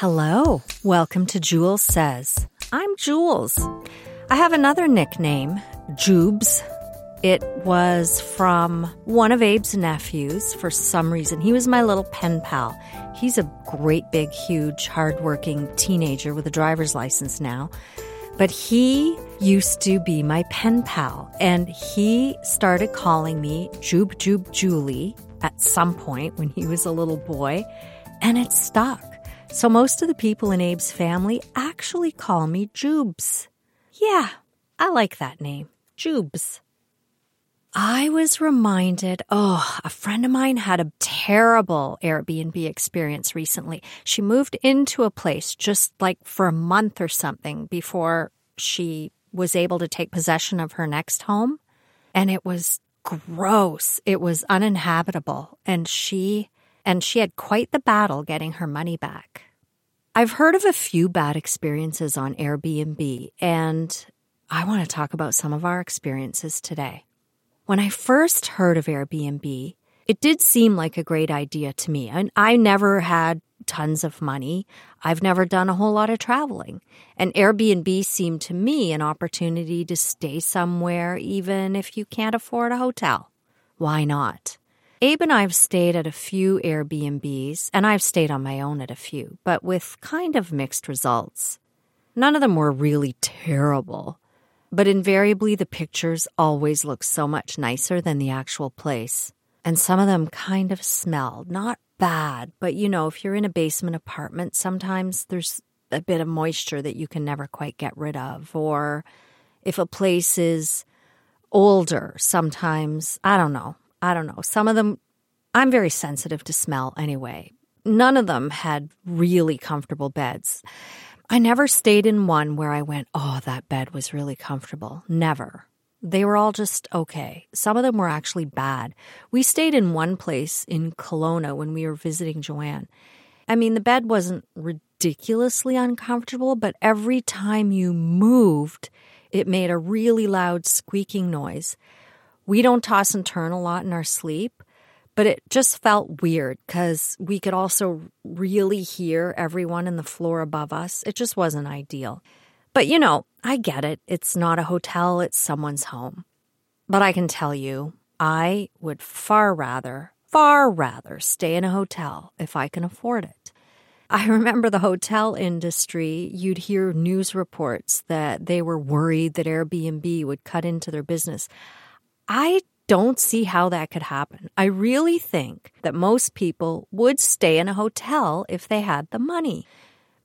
Hello, welcome to Jules Says. I'm Jules. I have another nickname, Jubes. It was from one of Abe's nephews for some reason. He was my little pen pal. He's a great, big, huge, hardworking teenager with a driver's license now. But he used to be my pen pal, and he started calling me Jube Jube Julie at some point when he was a little boy, and it stuck. So most of the people in Abe's family actually call me Jubes. Yeah, I like that name, Jubes. I was reminded, oh, a friend of mine had a terrible Airbnb experience recently. She moved into a place just like for a month or something before she was able to take possession of her next home. And it was gross. It was uninhabitable. And she, and she had quite the battle getting her money back. I've heard of a few bad experiences on Airbnb, and I want to talk about some of our experiences today. When I first heard of Airbnb, it did seem like a great idea to me. And I never had tons of money. I've never done a whole lot of traveling. And Airbnb seemed to me an opportunity to stay somewhere even if you can't afford a hotel. Why not? Abe and I have stayed at a few Airbnbs, and I've stayed on my own at a few, but with kind of mixed results. None of them were really terrible. But invariably, the pictures always look so much nicer than the actual place. And some of them kind of smell. Not bad, but you know, if you're in a basement apartment, sometimes there's a bit of moisture that you can never quite get rid of. Or if a place is older, sometimes, I don't know. I don't know. Some of them, I'm very sensitive to smell anyway. None of them had really comfortable beds. I never stayed in one where I went, oh, that bed was really comfortable. Never. They were all just okay. Some of them were actually bad. We stayed in one place in Kelowna when we were visiting Joanne. I mean, the bed wasn't ridiculously uncomfortable, but every time you moved, it made a really loud squeaking noise. We don't toss and turn a lot in our sleep, but it just felt weird because we could also really hear everyone in the floor above us. It just wasn't ideal. But you know, I get it. It's not a hotel, it's someone's home. But I can tell you, I would far rather, far rather stay in a hotel if I can afford it. I remember the hotel industry, you'd hear news reports that they were worried that Airbnb would cut into their business. I don't see how that could happen. I really think that most people would stay in a hotel if they had the money.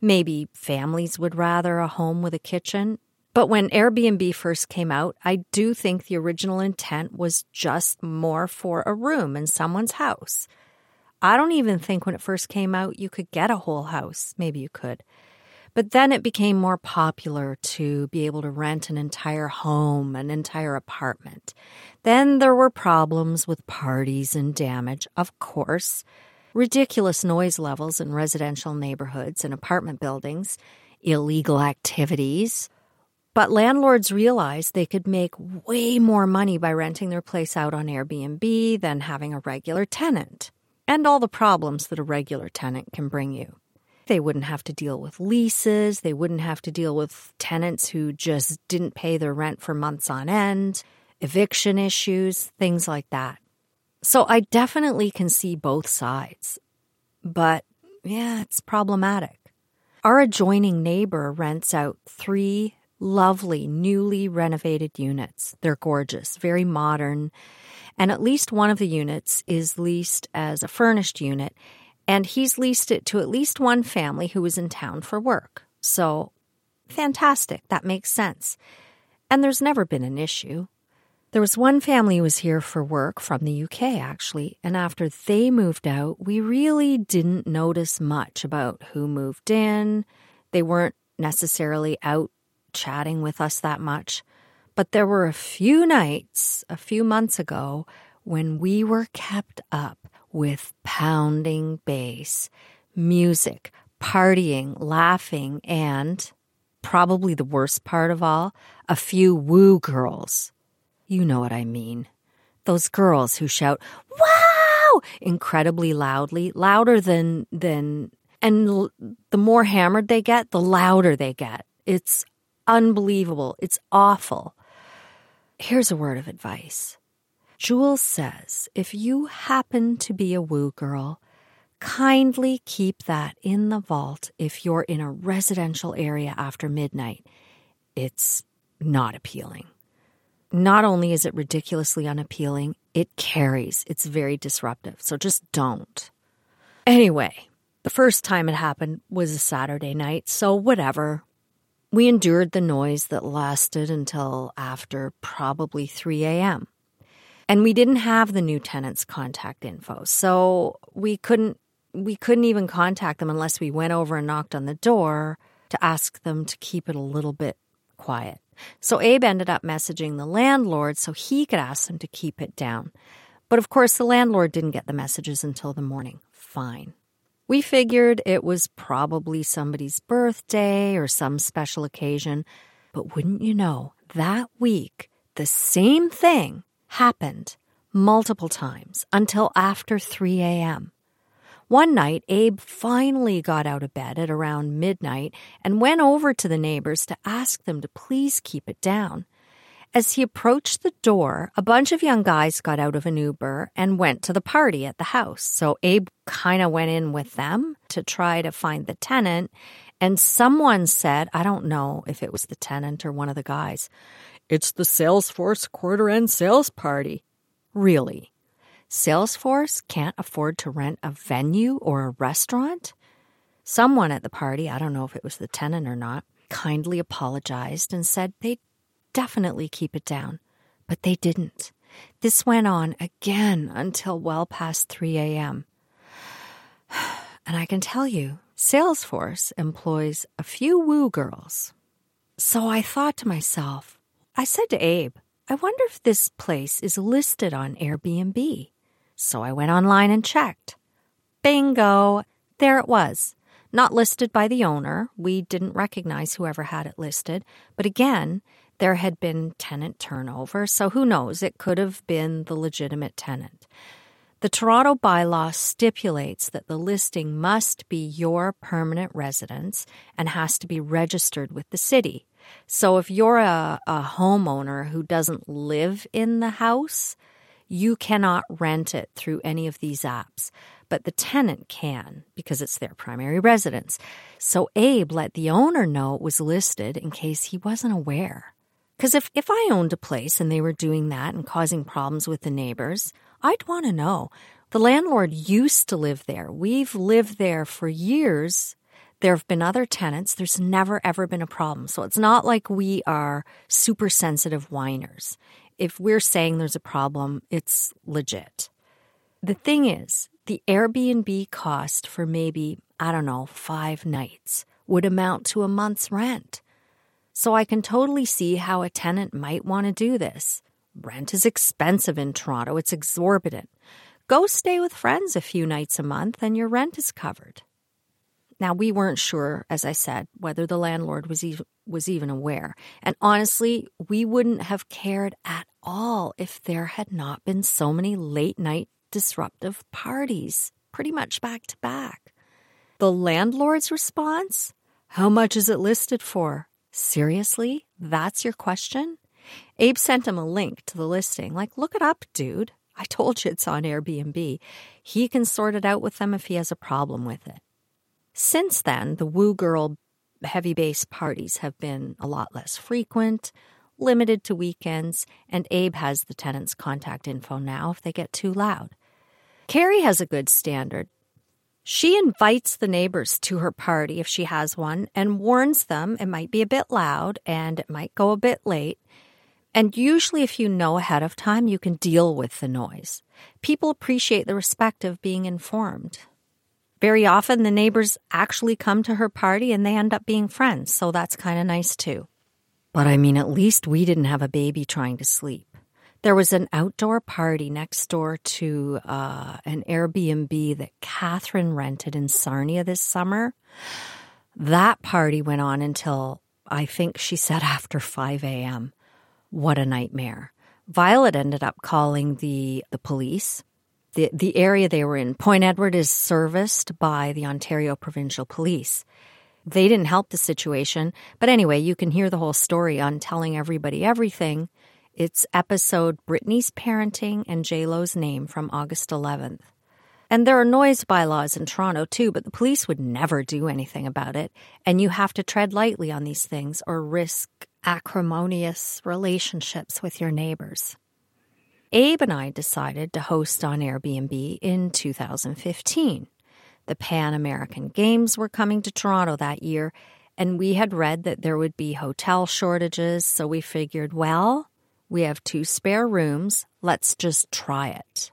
Maybe families would rather a home with a kitchen. But when Airbnb first came out, I do think the original intent was just more for a room in someone's house. I don't even think when it first came out you could get a whole house. Maybe you could. But then it became more popular to be able to rent an entire home, an entire apartment. Then there were problems with parties and damage, of course, ridiculous noise levels in residential neighborhoods and apartment buildings, illegal activities. But landlords realized they could make way more money by renting their place out on Airbnb than having a regular tenant, and all the problems that a regular tenant can bring you. They wouldn't have to deal with leases, they wouldn't have to deal with tenants who just didn't pay their rent for months on end, eviction issues, things like that. So I definitely can see both sides. But yeah, it's problematic. Our adjoining neighbor rents out three lovely, newly renovated units. They're gorgeous, very modern. And at least one of the units is leased as a furnished unit. And he's leased it to at least one family who is in town for work. So, fantastic. That makes sense. And there's never been an issue. There was one family who was here for work from the UK, actually, and after they moved out, we really didn't notice much about who moved in. They weren't necessarily out chatting with us that much. But there were a few nights, a few months ago, when we were kept up with pounding bass, music, partying, laughing, and probably the worst part of all, a few woo girls. You know what I mean. Those girls who shout, wow, incredibly loudly, louder than, than, and the more hammered they get, the louder they get. It's unbelievable. It's awful. Here's a word of advice. Jules says if you happen to be a woo girl, kindly keep that in the vault if you're in a residential area after midnight. It's not appealing. Not only is it ridiculously unappealing, it carries. It's very disruptive. So just don't. Anyway, the first time it happened was a Saturday night, so whatever. We endured the noise that lasted until after probably 3 a.m. And we didn't have the new tenant's contact info, so we couldn't we couldn't even contact them unless we went over and knocked on the door to ask them to keep it a little bit quiet. So Abe ended up messaging the landlord so he could ask them to keep it down. But of course, the landlord didn't get the messages until the morning. Fine. We figured it was probably somebody's birthday or some special occasion. But wouldn't you know, that week, the same thing happened multiple times until after 3 a.m. One night, Abe finally got out of bed at around midnight and went over to the neighbors to ask them to please keep it down. As he approached the door, a bunch of young guys got out of an Uber and went to the party at the house. So Abe kind of went in with them to try to find the tenant. And someone said, I don't know if it was the tenant or one of the guys, it's the Salesforce quarter end sales party. Really? Salesforce can't afford to rent a venue or a restaurant? Someone at the party, I don't know if it was the tenant or not, kindly apologized and said they'd definitely keep it down. But they didn't. This went on again until well past 3 a.m. And I can tell you, Salesforce employs a few woo girls. So I thought to myself, I said to Abe, I wonder if this place is listed on Airbnb. So I went online and checked. Bingo! There it was. Not listed by the owner. We didn't recognize whoever had it listed. But again, there had been tenant turnover, so who knows? It could have been the legitimate tenant. The Toronto bylaw stipulates that the listing must be your permanent residence and has to be registered with the city. So if you're a, a homeowner who doesn't live in the house, you cannot rent it through any of these apps, but the tenant can because it's their primary residence. So Abe let the owner know it was listed in case he wasn't aware. Because if, if I owned a place and they were doing that and causing problems with the neighbors, I'd want to know. The landlord used to live there. We've lived there for years. There have been other tenants. There's never, ever been a problem. So it's not like we are super sensitive whiners. If we're saying there's a problem, it's legit. The thing is, the Airbnb cost for maybe, I don't know, five nights would amount to a month's rent. So I can totally see how a tenant might want to do this. Rent is expensive in Toronto, it's exorbitant. Go stay with friends a few nights a month and your rent is covered. Now, we weren't sure, as I said, whether the landlord was even, was even aware. And honestly, we wouldn't have cared at all if there had not been so many late night disruptive parties, pretty much back to back. The landlord's response? How much is it listed for? Seriously? That's your question? Abe sent him a link to the listing. Like, look it up, dude. I told you it's on Airbnb. He can sort it out with them if he has a problem with it. Since then, the Woo Girl heavy bass parties have been a lot less frequent, limited to weekends, and Abe has the tenants' contact info now if they get too loud. Carrie has a good standard. She invites the neighbors to her party if she has one and warns them it might be a bit loud and it might go a bit late. And usually, if you know ahead of time, you can deal with the noise. People appreciate the respect of being informed. Very often, the neighbors actually come to her party and they end up being friends, so that's kind of nice too. But I mean, at least we didn't have a baby trying to sleep. There was an outdoor party next door to uh, an Airbnb that Catherine rented in Sarnia this summer. That party went on until I think she said after 5 a.m. What a nightmare. Violet ended up calling the, the police the, the area they were in, Point Edward, is serviced by the Ontario Provincial Police. They didn't help the situation, but anyway, you can hear the whole story on Telling Everybody Everything. It's episode Brittany's Parenting and JLo's Name from August 11th. And there are noise bylaws in Toronto too, but the police would never do anything about it. And you have to tread lightly on these things or risk acrimonious relationships with your neighbors. Abe and I decided to host on Airbnb in 2015. The Pan American Games were coming to Toronto that year, and we had read that there would be hotel shortages, so we figured, well, we have two spare rooms, let's just try it.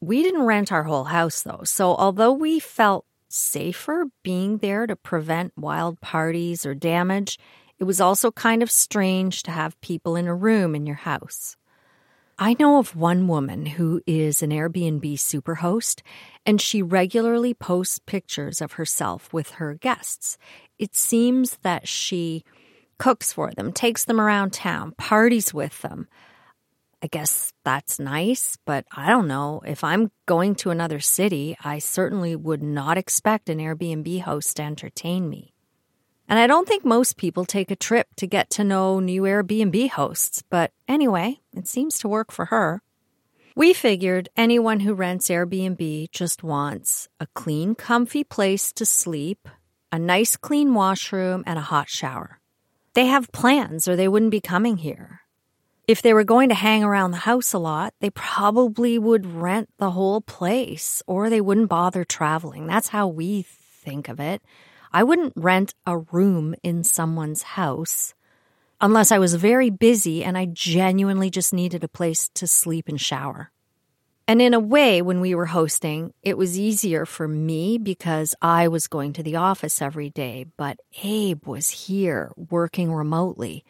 We didn't rent our whole house though, so although we felt safer being there to prevent wild parties or damage, it was also kind of strange to have people in a room in your house. I know of one woman who is an Airbnb superhost, and she regularly posts pictures of herself with her guests. It seems that she cooks for them, takes them around town, parties with them. I guess that's nice, but I don't know. If I'm going to another city, I certainly would not expect an Airbnb host to entertain me. And I don't think most people take a trip to get to know new Airbnb hosts, but anyway, it seems to work for her. We figured anyone who rents Airbnb just wants a clean, comfy place to sleep, a nice, clean washroom, and a hot shower. They have plans or they wouldn't be coming here. If they were going to hang around the house a lot, they probably would rent the whole place or they wouldn't bother traveling. That's how we think of it. I wouldn't rent a room in someone's house unless I was very busy and I genuinely just needed a place to sleep and shower. And in a way, when we were hosting, it was easier for me because I was going to the office every day, but Abe was here working remotely.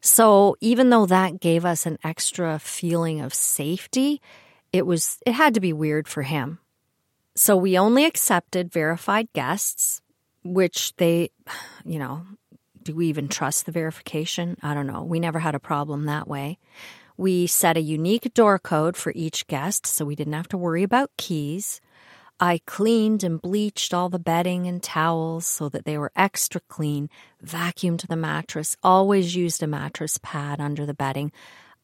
So even though that gave us an extra feeling of safety, it was, it had to be weird for him. So we only accepted verified guests, which they, you know, do we even trust the verification? I don't know. We never had a problem that way. We set a unique door code for each guest so we didn't have to worry about keys. I cleaned and bleached all the bedding and towels so that they were extra clean, vacuumed the mattress, always used a mattress pad under the bedding.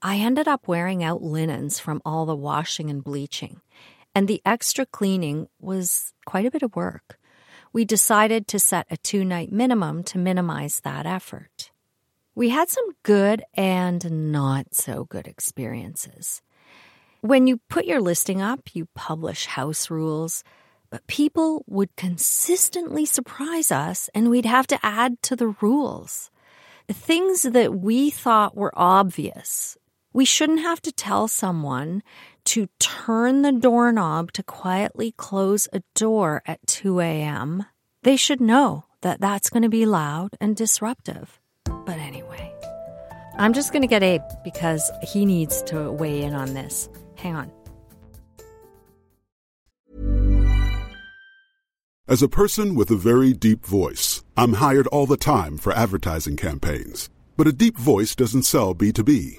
I ended up wearing out linens from all the washing and bleaching. And the extra cleaning was quite a bit of work we decided to set a two night minimum to minimize that effort. We had some good and not so good experiences. When you put your listing up, you publish house rules, but people would consistently surprise us and we'd have to add to the rules. Things that we thought were obvious. We shouldn't have to tell someone to turn the doorknob to quietly close a door at 2 a.m. They should know that that's going to be loud and disruptive. But anyway, I'm just going to get Abe because he needs to weigh in on this. Hang on. As a person with a very deep voice, I'm hired all the time for advertising campaigns. But a deep voice doesn't sell B2B,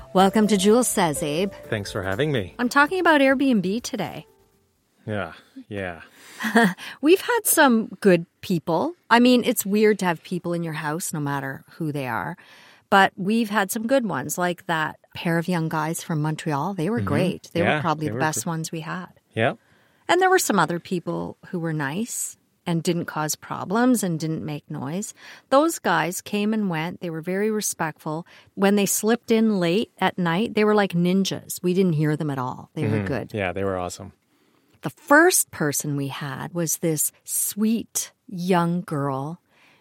Welcome to Jules Says, Abe. Thanks for having me. I'm talking about Airbnb today. Yeah, yeah. We've had some good people. I mean, it's weird to have people in your house, no matter who they are. But we've had some good ones, like that pair of young guys from Montreal. They were great. They Mm-hmm. Yeah, were probably they the were best gr- ones we had. Yep. And there were some other people who were nice and didn't cause problems and didn't make noise. Those guys came and went. They were very respectful. When they slipped in late at night, they were like ninjas. We didn't hear them at all. They were mm-hmm. good. Yeah, they were awesome. The first person we had was this sweet young girl.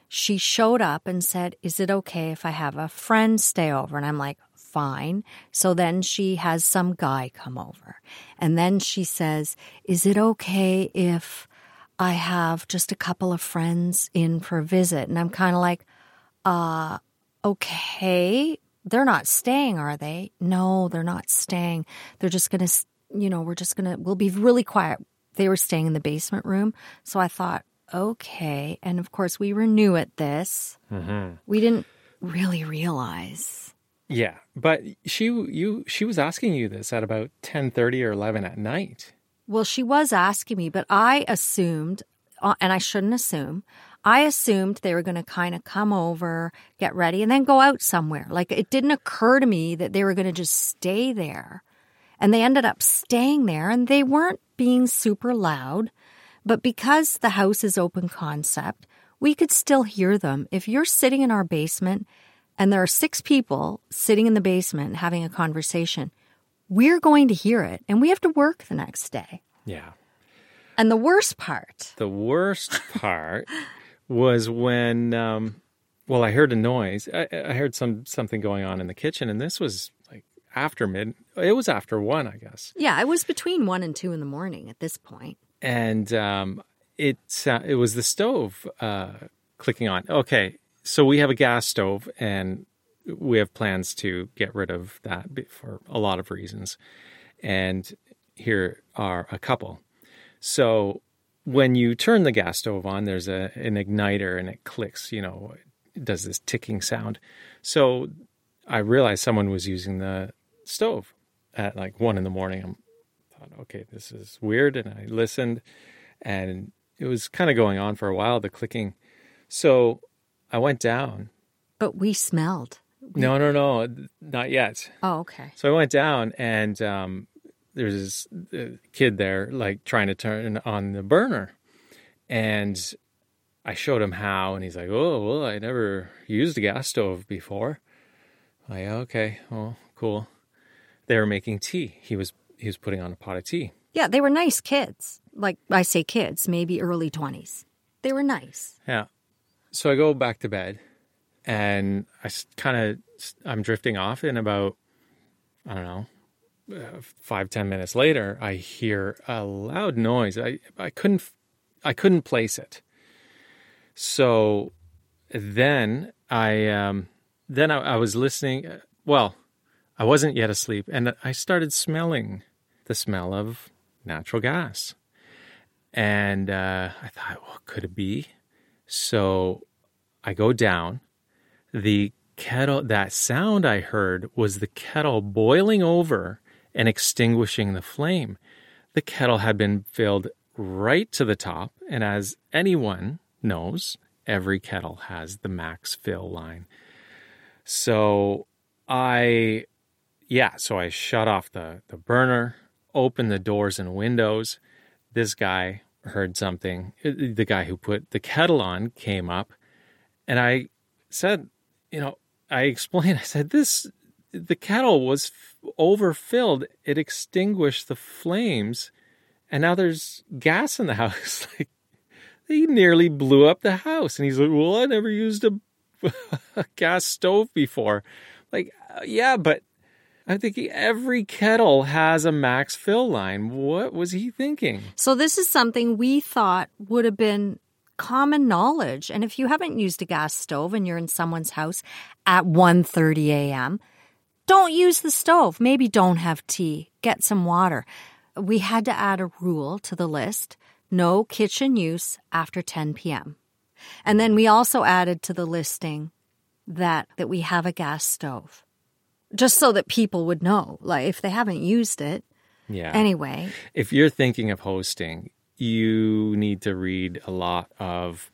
She showed up and said, Is it okay if I have a friend stay over? And I'm like, Fine. So then she has some guy come over. And then she says, Is it okay if I have just a couple of friends in for a visit? And I'm kind of like, uh, okay. They're not staying, are they? No, they're not staying. They're just going to, you know, we're just going to, we'll be really quiet. They were staying in the basement room. So I thought, okay. And of course, we were new at this. We didn't really realize. Yeah, but she you she was asking you this at about 10:30 or 11 at night. Well, she was asking me, but I assumed, uh, and I shouldn't assume, I assumed they were going to kind of come over, get ready, and then go out somewhere. Like it didn't occur to me that they were going to just stay there. And they ended up staying there, and they weren't being super loud. But because the house is open concept, we could still hear them. If you're sitting in our basement and there are six people sitting in the basement having a conversation, we're going to hear it and we have to work the next day. Yeah. And the worst part, The worst part was when um well, I heard a noise. I, I heard some something going on in the kitchen and this was like after mid it was after 1, I guess. yeah, it was between one and two in the morning at this point. and um, it uh, it was the stove uh, clicking on. Okay, so we have a gas stove, and we have plans to get rid of that for a lot of reasons. And here are a couple. So when you turn the gas stove on, there's a an igniter, and it clicks. You know, it does this ticking sound. So I realized someone was using the stove at like one in the morning. I'm thought, okay, this is weird. And I listened and it was kind of going on for a while, the clicking. So I went down. But we smelled. No, no, no, not yet. Oh, okay. So I went down and um, there's this uh, kid there, like trying to turn on the burner. And I showed him how, and he's like, oh, well, I never used a gas stove before. Like, okay, well, cool. They were making tea. He was he was putting on a pot of tea. Yeah, they were nice kids. Like I say kids, maybe early 20s. They were nice. Yeah. So I go back to bed and I kind of, I'm drifting off in about, I don't know, uh, five, ten minutes later, I hear a loud noise. I, I couldn't, I couldn't place it. So then I, um, then I, I was listening. uh, Well, I wasn't yet asleep and I started smelling the smell of natural gas. And uh, I thought, what could it be? So I go down the kettle, that sound I heard was the kettle boiling over and extinguishing the flame. The kettle had been filled right to the top, and as anyone knows, every kettle has the max fill line. So I, yeah, so I shut off the, the burner, opened the doors and windows. This guy heard something. Uh, the guy who put the kettle on came up, and I said, you know, I explained, I said, this, the kettle was overfilled. It extinguished the flames, and now there's gas in the house. like, he nearly blew up the house. And he's like, well, I never used a, a gas stove before. Like, uh, yeah, but I'm thinking every kettle has a max fill line. What was he thinking? So this is something we thought would have been common knowledge. And if you haven't used a gas stove and you're in someone's house at 1:30 a.m., don't use the stove. Maybe don't have tea. Get some water. We had to add a rule to the list. No kitchen use after 10 p.m. And then we also added to the listing that that we have a gas stove. Just so that people would know, like if they haven't used it. Yeah. Anyway, If you're thinking of hosting, you need to read a lot of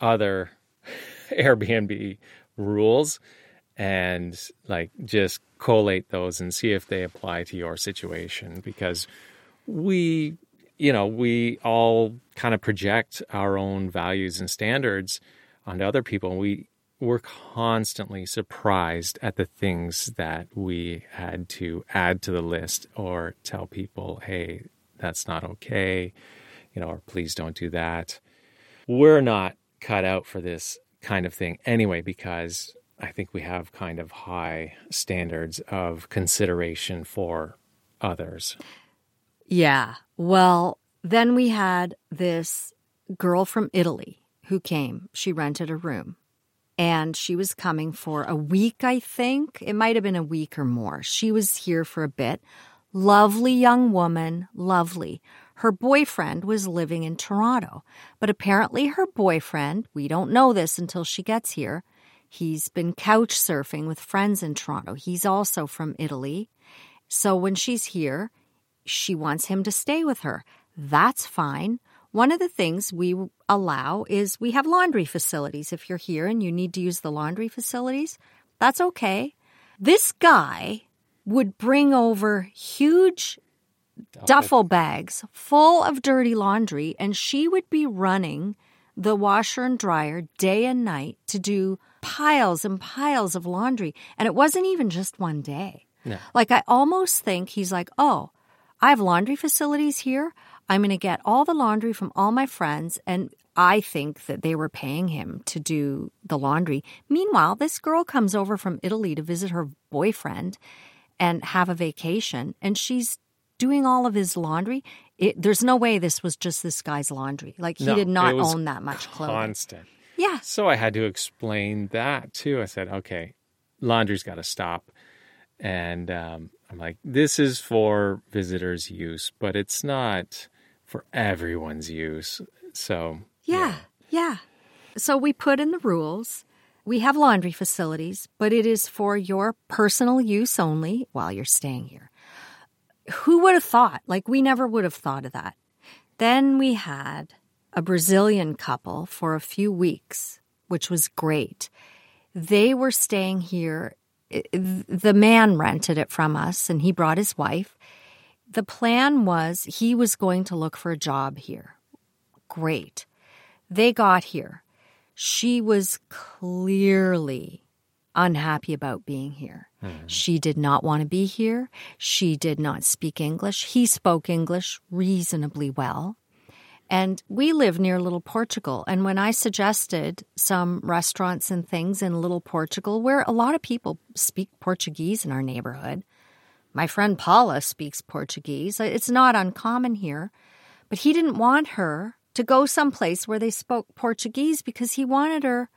other Airbnb rules and like just collate those and see if they apply to your situation because we you know we all kind of project our own values and standards onto other people and we we're constantly surprised at the things that we had to add to the list or tell people hey that's not okay you know or please don't do that we're not cut out for this kind of thing anyway because I think we have kind of high standards of consideration for others. Yeah. Well, then we had this girl from Italy who came. She rented a room and she was coming for a week, I think. It might have been a week or more. She was here for a bit. Lovely young woman, lovely. Her boyfriend was living in Toronto, but apparently her boyfriend, we don't know this until she gets here, He's been couch surfing with friends in Toronto. He's also from Italy. So when she's here, she wants him to stay with her. That's fine. One of the things we allow is we have laundry facilities. If you're here and you need to use the laundry facilities, that's okay. This guy would bring over huge duffel bags full of dirty laundry, and she would be running the washer and dryer day and night to do piles and piles of laundry. And it wasn't even just one day. No. Like, I almost think he's like, oh, I have laundry facilities here. I'm going to get all the laundry from all my friends. And I think that they were paying him to do the laundry. Meanwhile, this girl comes over from Italy to visit her boyfriend and have a vacation, and she's doing all of his laundry. It, there's no way this was just this guy's laundry. Like, he No, did not own that much clothing. Constant. Yeah. So I had to explain that too. I said, okay, laundry's got to stop. And um, I'm like, this is for visitors' use, but it's not for everyone's use. So, Yeah, yeah. So we put in the rules. We have laundry facilities, but it is for your personal use only while you're staying here. Who would have thought? Like, we never would have thought of that. Then we had a Brazilian couple for a few weeks, which was great. They were staying here. The man rented it from us and he brought his wife. The plan was he was going to look for a job here. Great. They got here. She was clearly unhappy about being here. Mm. She did not want to be here. She did not speak English. He spoke English reasonably well. And we live near Little Portugal. And when I suggested some restaurants and things in Little Portugal, where a lot of people speak Portuguese in our neighborhood, my friend Paula speaks Portuguese. It's not uncommon here. But he didn't want her to go someplace where they spoke Portuguese because he wanted her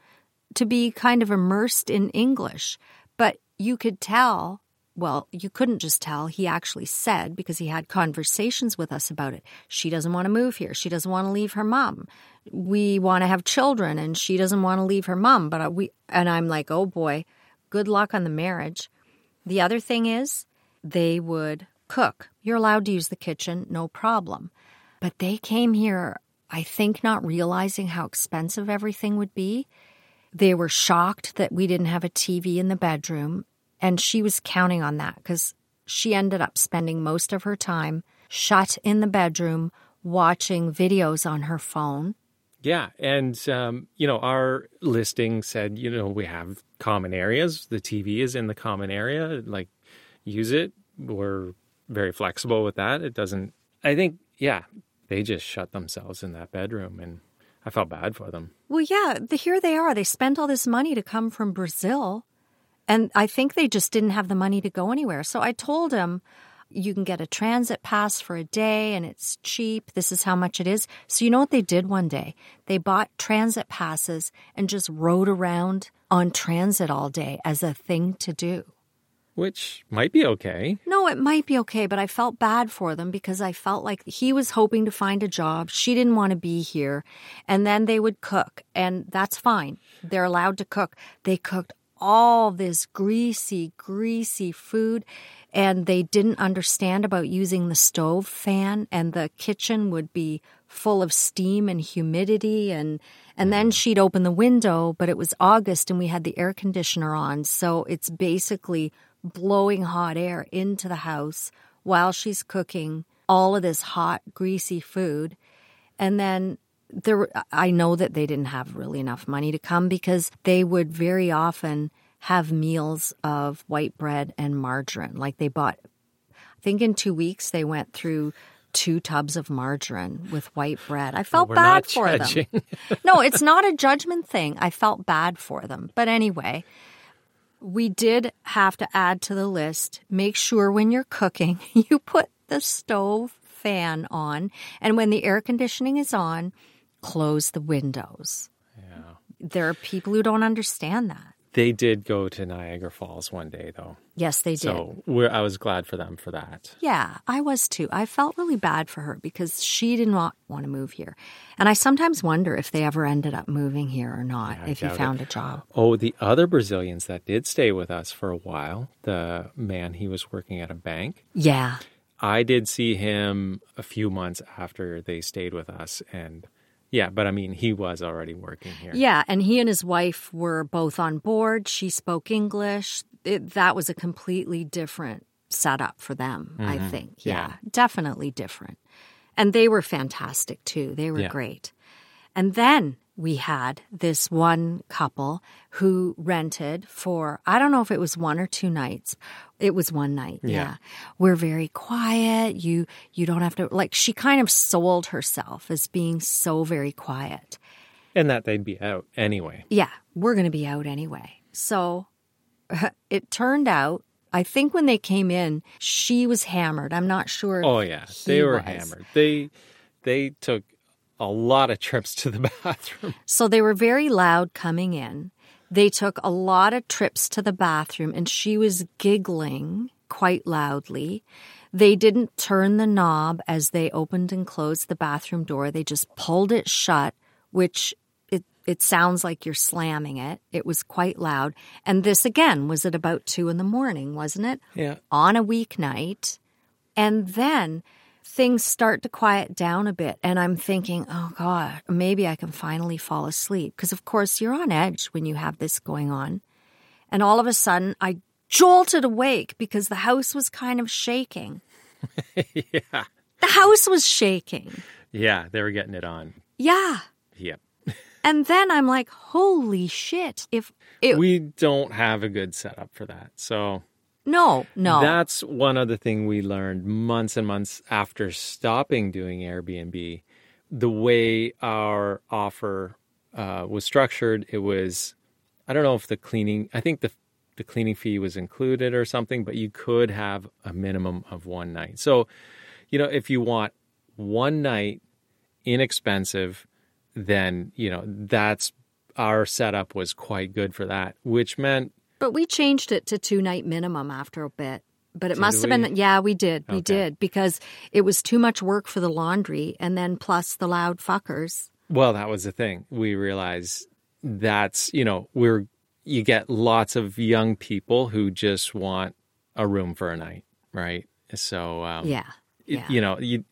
to be kind of immersed in English. But you could tell Well, you couldn't just tell. He actually said, because he had conversations with us about it, she doesn't want to move here. She doesn't want to leave her mom. We want to have children and she doesn't want to leave her mom. But we, and I'm like, oh boy, good luck on the marriage. The other thing is, they would cook. You're allowed to use the kitchen, no problem. But they came here, I think, not realizing how expensive everything would be. They were shocked that we didn't have a TV in the bedroom, and she was counting on that because she ended up spending most of her time shut in the bedroom watching videos on her phone. Yeah, and um, you know, our listing said, you know, we have common areas. The TV is in the common area. Like, use it. We're very flexible with that. It doesn't. I think, yeah, they just shut themselves in that bedroom, and I felt bad for them. Well, yeah, the, here they are. They spent all this money to come from Brazil, and I think they just didn't have the money to go anywhere. So I told him, you can get a transit pass for a day and it's cheap. This is how much it is. So, you know what they did one day? They bought transit passes and just rode around on transit all day as a thing to do. Which might be okay. No, it might be okay, but I felt bad for them because I felt like he was hoping to find a job. She didn't want to be here. And then they would cook, and that's fine. They're allowed to cook. They cooked all this greasy, greasy food, and they didn't understand about using the stove fan, and the kitchen would be full of steam and humidity and and then mm. she'd open the window but it was august and we had the air conditioner on so it's basically blowing hot air into the house while she's cooking all of this hot, greasy food. And then there, I know that they didn't have really enough money to come because they would very often have meals of white bread and margarine. Like they bought, I think in two weeks, they went through two tubs of margarine with white bread. I felt well, bad for judging. them. no, it's not a judgment thing. I felt bad for them. But anyway, we did have to add to the list make sure when you're cooking, you put the stove fan on. And when the air conditioning is on, close the windows. Yeah. There are people who don't understand that. They did go to Niagara Falls one day, though. Yes, they did. So we're, I was glad for them for that. Yeah, I was too. I felt really bad for her because she did not want to move here. And I sometimes wonder if they ever ended up moving here or not, Yeah, if he found it. a job. Oh, the other Brazilians that did stay with us for a while, the man, he was working at a bank. Yeah. I did see him a few months after they stayed with us. And yeah, but I mean, he was already working here. Yeah, and he and his wife were both on board. She spoke English. It, that was a completely different setup for them, I mm-hmm. think. Yeah, Yeah. definitely different. And they were fantastic too. They were Yeah. great. And then we had this one couple who rented for, I don't know if it was one or two nights. It was one night. Yeah. Yeah. We're very quiet. You you don't have to like she kind of sold herself as being so very quiet. And that they'd be out anyway. Yeah, we're going to be out anyway. So it turned out, I think when they came in, she was hammered. I'm not sure. Oh yeah, they were was. hammered. They they took a lot of trips to the bathroom. So they were very loud coming in. They took a lot of trips to the bathroom, and she was giggling quite loudly. They didn't turn the knob as they opened and closed the bathroom door. They just pulled it shut, which it, it sounds like you're slamming it. It was quite loud. And this again was at about two in the morning, wasn't it? Yeah. On a weeknight. And then things start to quiet down a bit. And I'm thinking, oh God, maybe I can finally fall asleep. Because, of course, you're on edge when you have this going on. And all of a sudden, I jolted awake because the house was kind of shaking. yeah. The house was shaking. Yeah, they were getting it on. Yeah. Yep. And then I'm like, holy shit. If it, We don't have a good setup for that. So no, no. That's one other thing we learned months and months after stopping doing Airbnb. The way our offer uh, was structured, it was I don't know if the cleaning. I think the the cleaning fee was included or something, but you could have a minimum of one night. So, you know, if you want one night inexpensive, then you know that's our setup was quite good for that, which meant But we changed it to two night minimum after a bit. But it must have we? been, yeah, we did. We did because it was too much work for the laundry and then plus the loud fuckers. Well, that was the thing. We realized that's, you know, we're, you get lots of young people who just want a room for a night, right? So, um, Yeah. yeah. you know, you,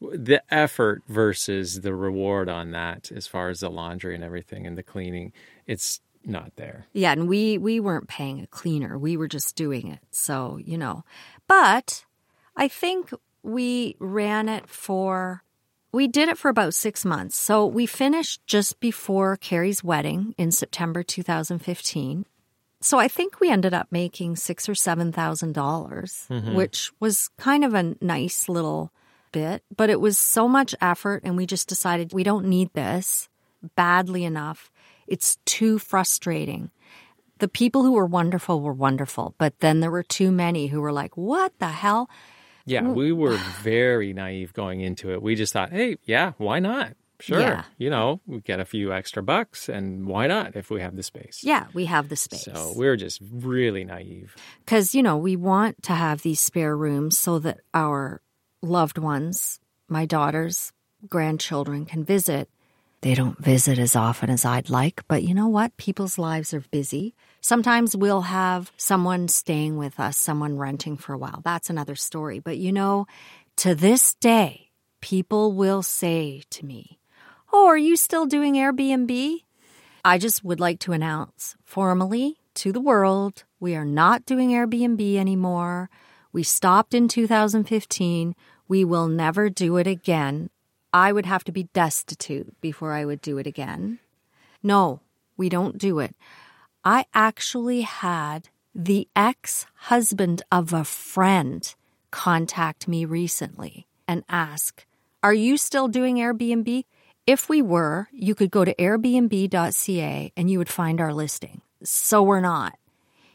the effort versus the reward on that, as far as the laundry and everything and the cleaning, it's not there. Yeah, and we we weren't paying a cleaner. We were just doing it. So, you know. But I think we ran it for we did it for about 6 months. So, we finished just before Carrie's wedding in September 2015. So, I think we ended up making 6 or 7,000 dollars, mm-hmm. which was kind of a nice little bit, but it was so much effort and we just decided we don't need this badly enough. It's too frustrating. The people who were wonderful were wonderful, but then there were too many who were like, what the hell? Yeah, we were very naive going into it. We just thought, hey, yeah, why not? Sure. Yeah. You know, we get a few extra bucks, and why not if we have the space? Yeah, we have the space. So we're just really naive. Because, you know, we want to have these spare rooms so that our loved ones, my daughters, grandchildren can visit. They don't visit as often as I'd like, but you know what? People's lives are busy. Sometimes we'll have someone staying with us, someone renting for a while. That's another story. But you know, to this day, people will say to me, Oh, are you still doing Airbnb? I just would like to announce formally to the world we are not doing Airbnb anymore. We stopped in 2015. We will never do it again. I would have to be destitute before I would do it again. No, we don't do it. I actually had the ex husband of a friend contact me recently and ask, Are you still doing Airbnb? If we were, you could go to airbnb.ca and you would find our listing. So we're not.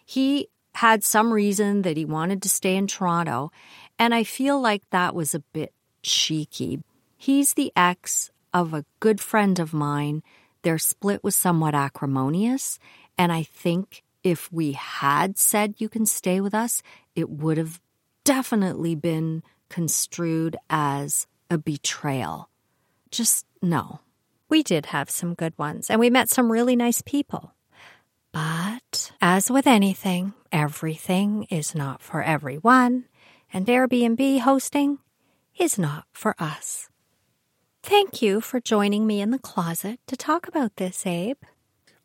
He had some reason that he wanted to stay in Toronto, and I feel like that was a bit cheeky. He's the ex of a good friend of mine. Their split was somewhat acrimonious, and I think if we had said you can stay with us, it would have definitely been construed as a betrayal. Just no. We did have some good ones, and we met some really nice people. But as with anything, everything is not for everyone, and Airbnb hosting is not for us. Thank you for joining me in the closet to talk about this, Abe.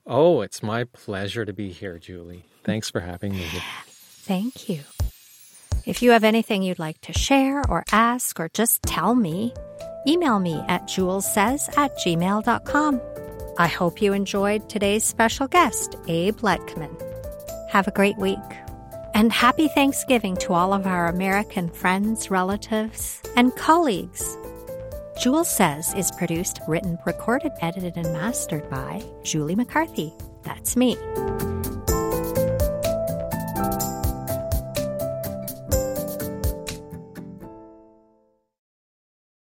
Oh, it's my pleasure to be here, Julie. Thanks for having me. Thank you. If you have anything you'd like to share or ask or just tell me, email me at julessays at gmail.com. I hope you enjoyed today's special guest, Abe Letkeman. Have a great week. And happy Thanksgiving to all of our American friends, relatives, and colleagues. Jules Says is produced, written, recorded, edited, and mastered by Julie McCarthy. That's me.